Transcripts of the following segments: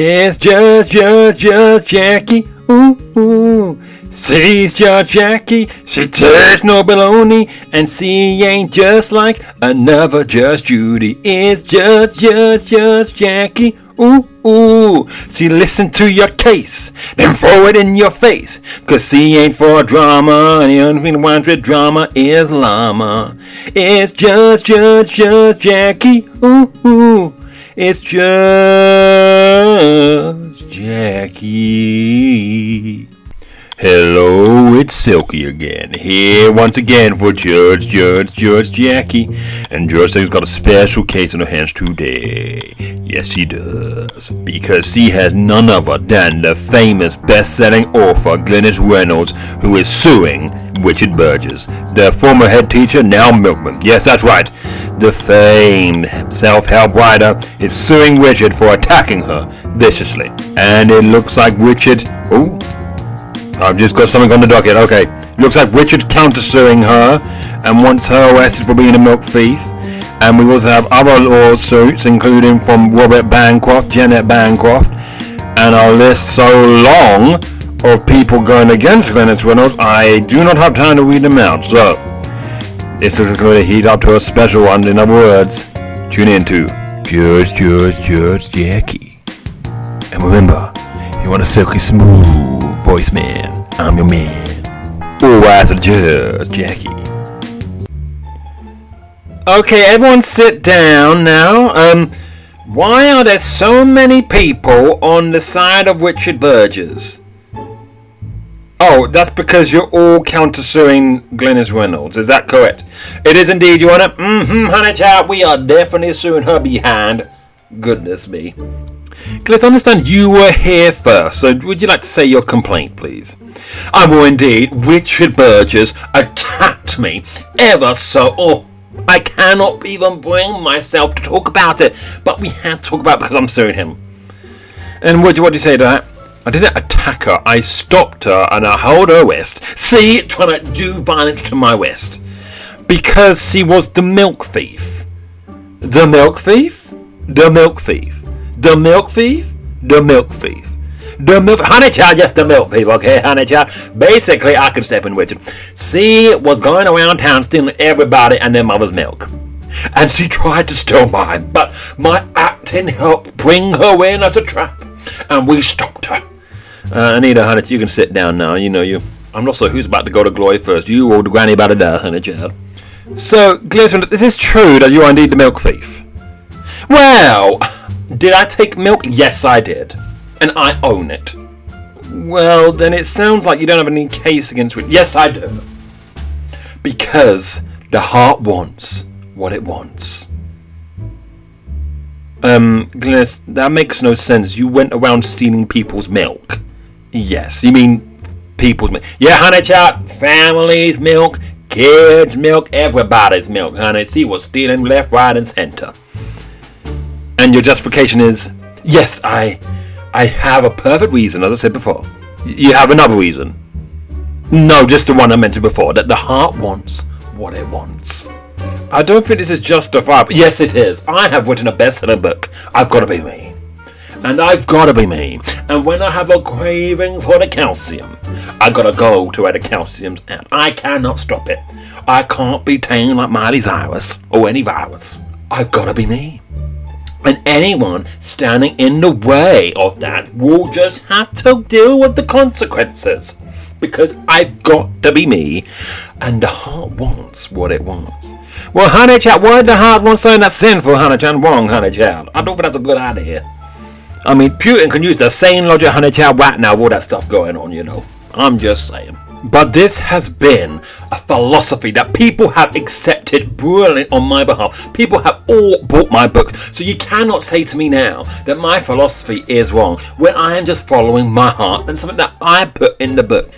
It's just, just, just Jackie. Ooh, ooh. She's just Jackie. She tastes no baloney. And she ain't just like another just Judy. It's just, just, just Jackie. Ooh, ooh. She listen to your case, then throw it in your face. Cause she ain't for drama. And the only thing that with drama is llama. It's just, just, just Jackie. Ooh, ooh. It's just Jackie. Hello, it's Silky again, here once again for Judge, Judge, Judge Jackie. And Judge has got a special case in her hands today. Yes, she does. Because she has none other than the famous best-selling author Glynnis Reynolds, who is suing Richard Burgess, the former head teacher, now milkman. Yes, that's right. The famed self-help writer is suing Richard for attacking her viciously. And it looks like Richard... Oh, I've just got something on the docket. Okay. Looks like Richard countersuing her and wants her arrested for being a milk thief. And we also have other lawsuits, including from Robert Bancroft, Janet Bancroft, and our list so long of people going against Reynolds, I do not have time to read them out. So, this is going to heat up to a special one. In other words, tune in to Judge, Judge, Judge Jackie. And remember, if you want a silky smooth voice man, I'm your man. All right, Judge Jackie. Okay, everyone sit down now. Um, why are there so many people on the side of Richard Burgess? Oh, that's because you're all countersuing Glynnis Reynolds. Is that correct? It is indeed, Your Honor. Mm-hmm, honey child. We are definitely suing her behind. Goodness me. Let's understand you were here first, so would you like to say your complaint, please? I will indeed. Richard Burgess attacked me ever so. Oh, I cannot even bring myself to talk about it, but we have to talk about it because I'm suing him. And what do, what do you say to that? I didn't attack her. I stopped her and I held her wrist. See, trying to do violence to my wrist. Because she was the milk thief. The milk thief? The milk thief. The milk thief? The milk thief. The milk honey child, yes, the milk thief, okay, honey child. Basically, I could step in Richard. She was going around town stealing everybody and their mother's milk. And she tried to steal mine, but my acting helped bring her in as a trap, and we stopped her. Uh, Anita, honey, you can sit down now. You know you. I'm not sure who's about to go to glory first. You or the granny about to die, honey child. So, is this true that you are indeed the milk thief? Well, did I take milk? Yes, I did. And I own it. Well, then it sounds like you don't have any case against it. Yes, I do. Because the heart wants what it wants. Um, Glynnis, that makes no sense. You went around stealing people's milk. Yes, you mean people's milk. Yeah, honey child, family's milk, kids' milk, everybody's milk, honey. She was stealing left, right, and center. And your justification is, yes, I, I have a perfect reason, as I said before. You have another reason. No, just the one I mentioned before, that the heart wants what it wants. I don't think this is justifiable. Yes, it is. I have written a best-selling book. I've got to be me. And I've got to be me. And when I have a craving for the calcium, I've gotta go to where the calcium's at. I cannot stop it. I can't be tamed like Miley Cyrus or any virus. I've gotta be me. And anyone standing in the way of that will just have to deal with the consequences. Because I've got to be me, and the heart wants what it wants. Well, honey child, why the heart want something that's sinful, honey child, wrong, honey child? I don't think that's a good idea. I mean, Putin can use the same logic, honey child, right now with all that stuff going on, you know. I'm just saying. But this has been a philosophy that people have accepted brilliantly on my behalf. People have all bought my book. So you cannot say to me now that my philosophy is wrong when I am just following my heart and something that I put in the book.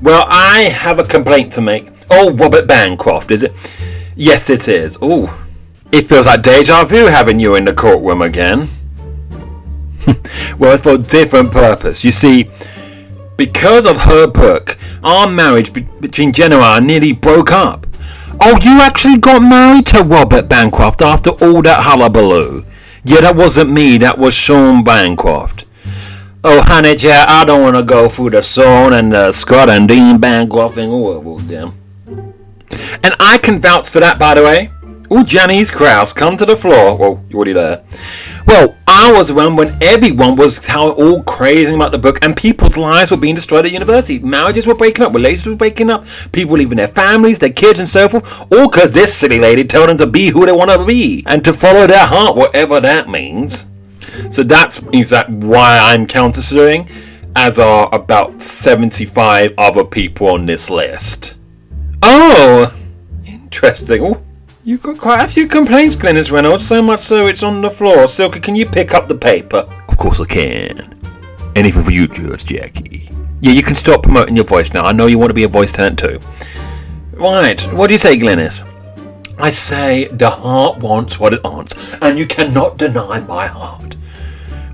Well, I have a complaint to make. Oh, Robert Bancroft, is it? Yes, it is. Oh, it feels like deja vu having you in the courtroom again. well, it's for a different purpose. You see, because of her book, our marriage be- between I nearly broke up. Oh, you actually got married to Robert Bancroft after all that hullabaloo? Yeah, that wasn't me, that was Sean Bancroft. Oh, honey, child, I don't want to go through the song and the Scott and Dean Bancroft thing all over again. And I can vouch for that, by the way. Oh, Janice Kraus, come to the floor. Well, you're already there. Well, I was around when everyone was all crazy about the book and people's lives were being destroyed at university. Marriages were breaking up, relationships were breaking up, people leaving their families, their kids, and so forth. All because this silly lady told them to be who they want to be and to follow their heart, whatever that means. So that's exactly why I'm counter suing, as are about 75 other people on this list. Oh, interesting. Ooh, you've got quite a few complaints, Glynnis Reynolds, so much so it's on the floor. Silky, can you pick up the paper? Of course I can. Anything for you, Judge Jackie. Yeah, you can stop promoting your voice now. I know you want to be a voice talent too. Right, what do you say, Glynnis? I say the heart wants what it wants, and you cannot deny my heart.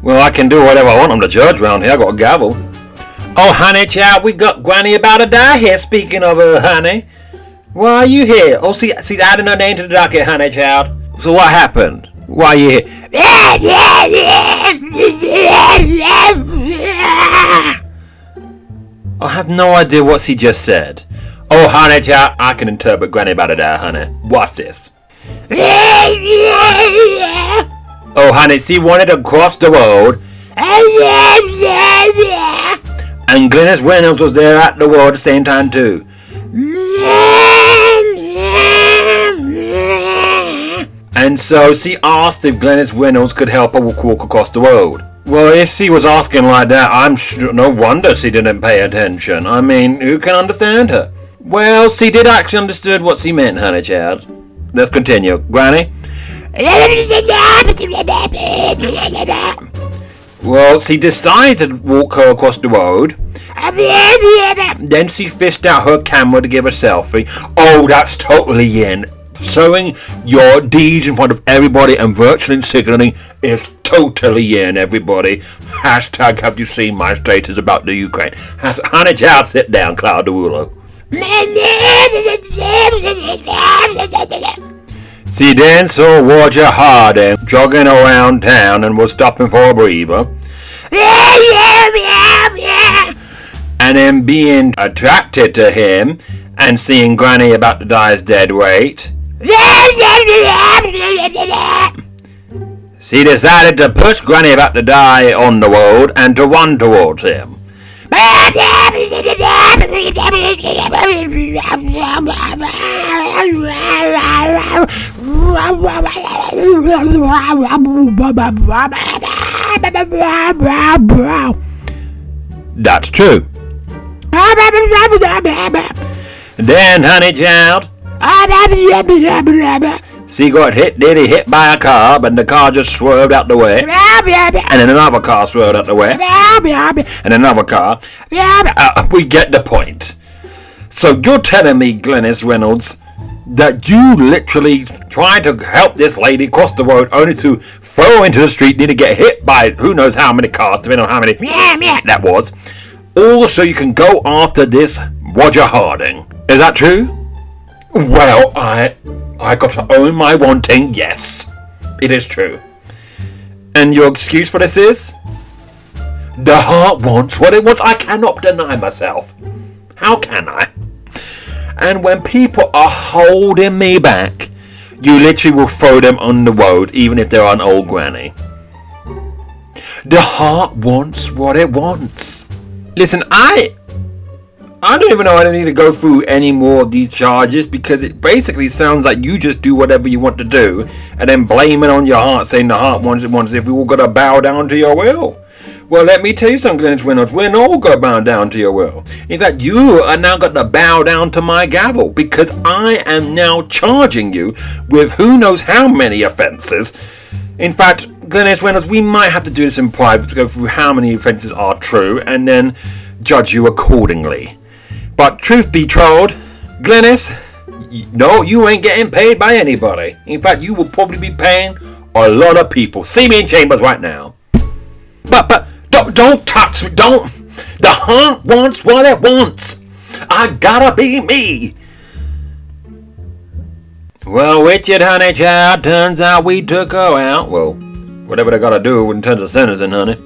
Well, I can do whatever I want. I'm the judge round here. I got a gavel. Oh, honey, child, we got Granny about to die here. Speaking of her, honey. Why are you here? Oh, see, she's adding her name to the docket, honey, child. So what happened? Why are you here? I have no idea what she just said. Oh, honey, child, I can interpret Granny to die, honey. Watch this. Oh, honey, she wanted to cross the road. And Glynnis Reynolds was there at the road at the same time, too. And so she asked if Glynnis Reynolds could help her walk across the road. Well, if she was asking like that, I'm sure no wonder she didn't pay attention. I mean, who can understand her? Well, she did actually understood what she meant, honey child. Let's continue. Granny? Well, she decided to walk her across the road. Then she fished out her camera to give a selfie. Oh, that's totally in. Showing your deeds in front of everybody and virtually signaling is totally in, everybody. Hashtag have you seen my status about the Ukraine? Has Honey Child sit down, Cloud Derulo. She then saw Roger Harding jogging around town and was stopping for a breather. And then being attracted to him and seeing Granny about to die die's dead weight. She decided to push Granny about to die on the road and to run towards him. That's true. Then, honey child, she got hit, did hit by a car, and the car just swerved out the way. And then another car swerved out the way. And another car. Uh, we get the point. So you're telling me, Glynnis Reynolds, that you literally tried to help this lady cross the road only to throw into the street, need to get hit by who knows how many cars, depending on how many that was. All so you can go after this Roger Harding. Is that true? Well, I I got to own my wanting, yes. It is true. And your excuse for this is? The heart wants what it wants. I cannot deny myself. How can I? And when people are holding me back, you literally will throw them on the road, even if they're an old granny. The heart wants what it wants. Listen, I I don't even know I don't need to go through any more of these charges because it basically sounds like you just do whatever you want to do and then blame it on your heart, saying the heart wants it wants if we all gotta bow down to your will. Well, let me tell you something, Glynnis Reynolds. We're all gonna bow down to your will. In fact, you are now gonna bow down to my gavel because I am now charging you with who knows how many offences. In fact, Glynnis Reynolds, we might have to do this in private to go through how many offences are true and then judge you accordingly. But truth be told, Glynnis, no, you ain't getting paid by anybody. In fact, you will probably be paying a lot of people. See me in chambers right now. But but don't don't touch me. Don't. The heart wants what it wants. I gotta be me. Well, Richard, honey child, turns out we took her out. Well, whatever they gotta do in terms of sentencing, honey.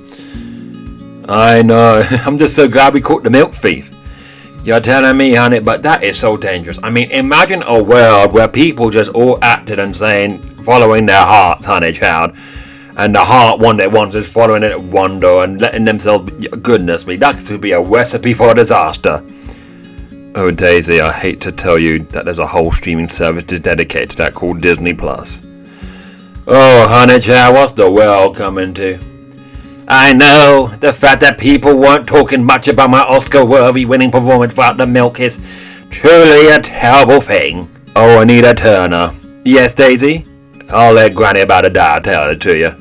I know. I'm just so glad we caught the milk thief. You're telling me, honey, but that is so dangerous. I mean, imagine a world where people just all acted and saying, following their hearts, honey child. And the heart one day wants is following it wonder and letting themselves. Be, goodness me, that could be a recipe for disaster. Oh, Daisy, I hate to tell you that there's a whole streaming service dedicated to that called Disney Plus. Oh, honey child, what's the world coming to? I know the fact that people weren't talking much about my Oscar-worthy winning performance for the milk is truly a terrible thing. Oh, Anita Turner. Yes, Daisy? I'll let Granny about to die tell it to you.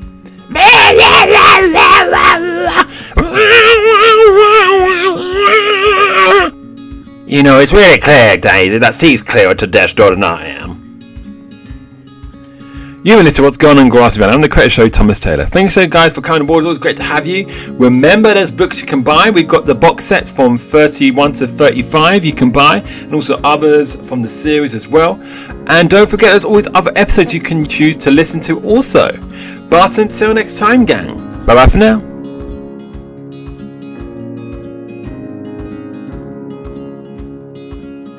You know, it's really clear, Daisy, that she's clearer to death's door than I am. You've been listening to What's Going on Grasmere Valley. I'm the creator show, Thomas Taylor. Thanks so guys for coming aboard. It's always great to have you. Remember, there's books you can buy. We've got the box sets from 31 to 35 you can buy, and also others from the series as well. And don't forget, there's always other episodes you can choose to listen to also. But until next time, gang. Bye bye for now.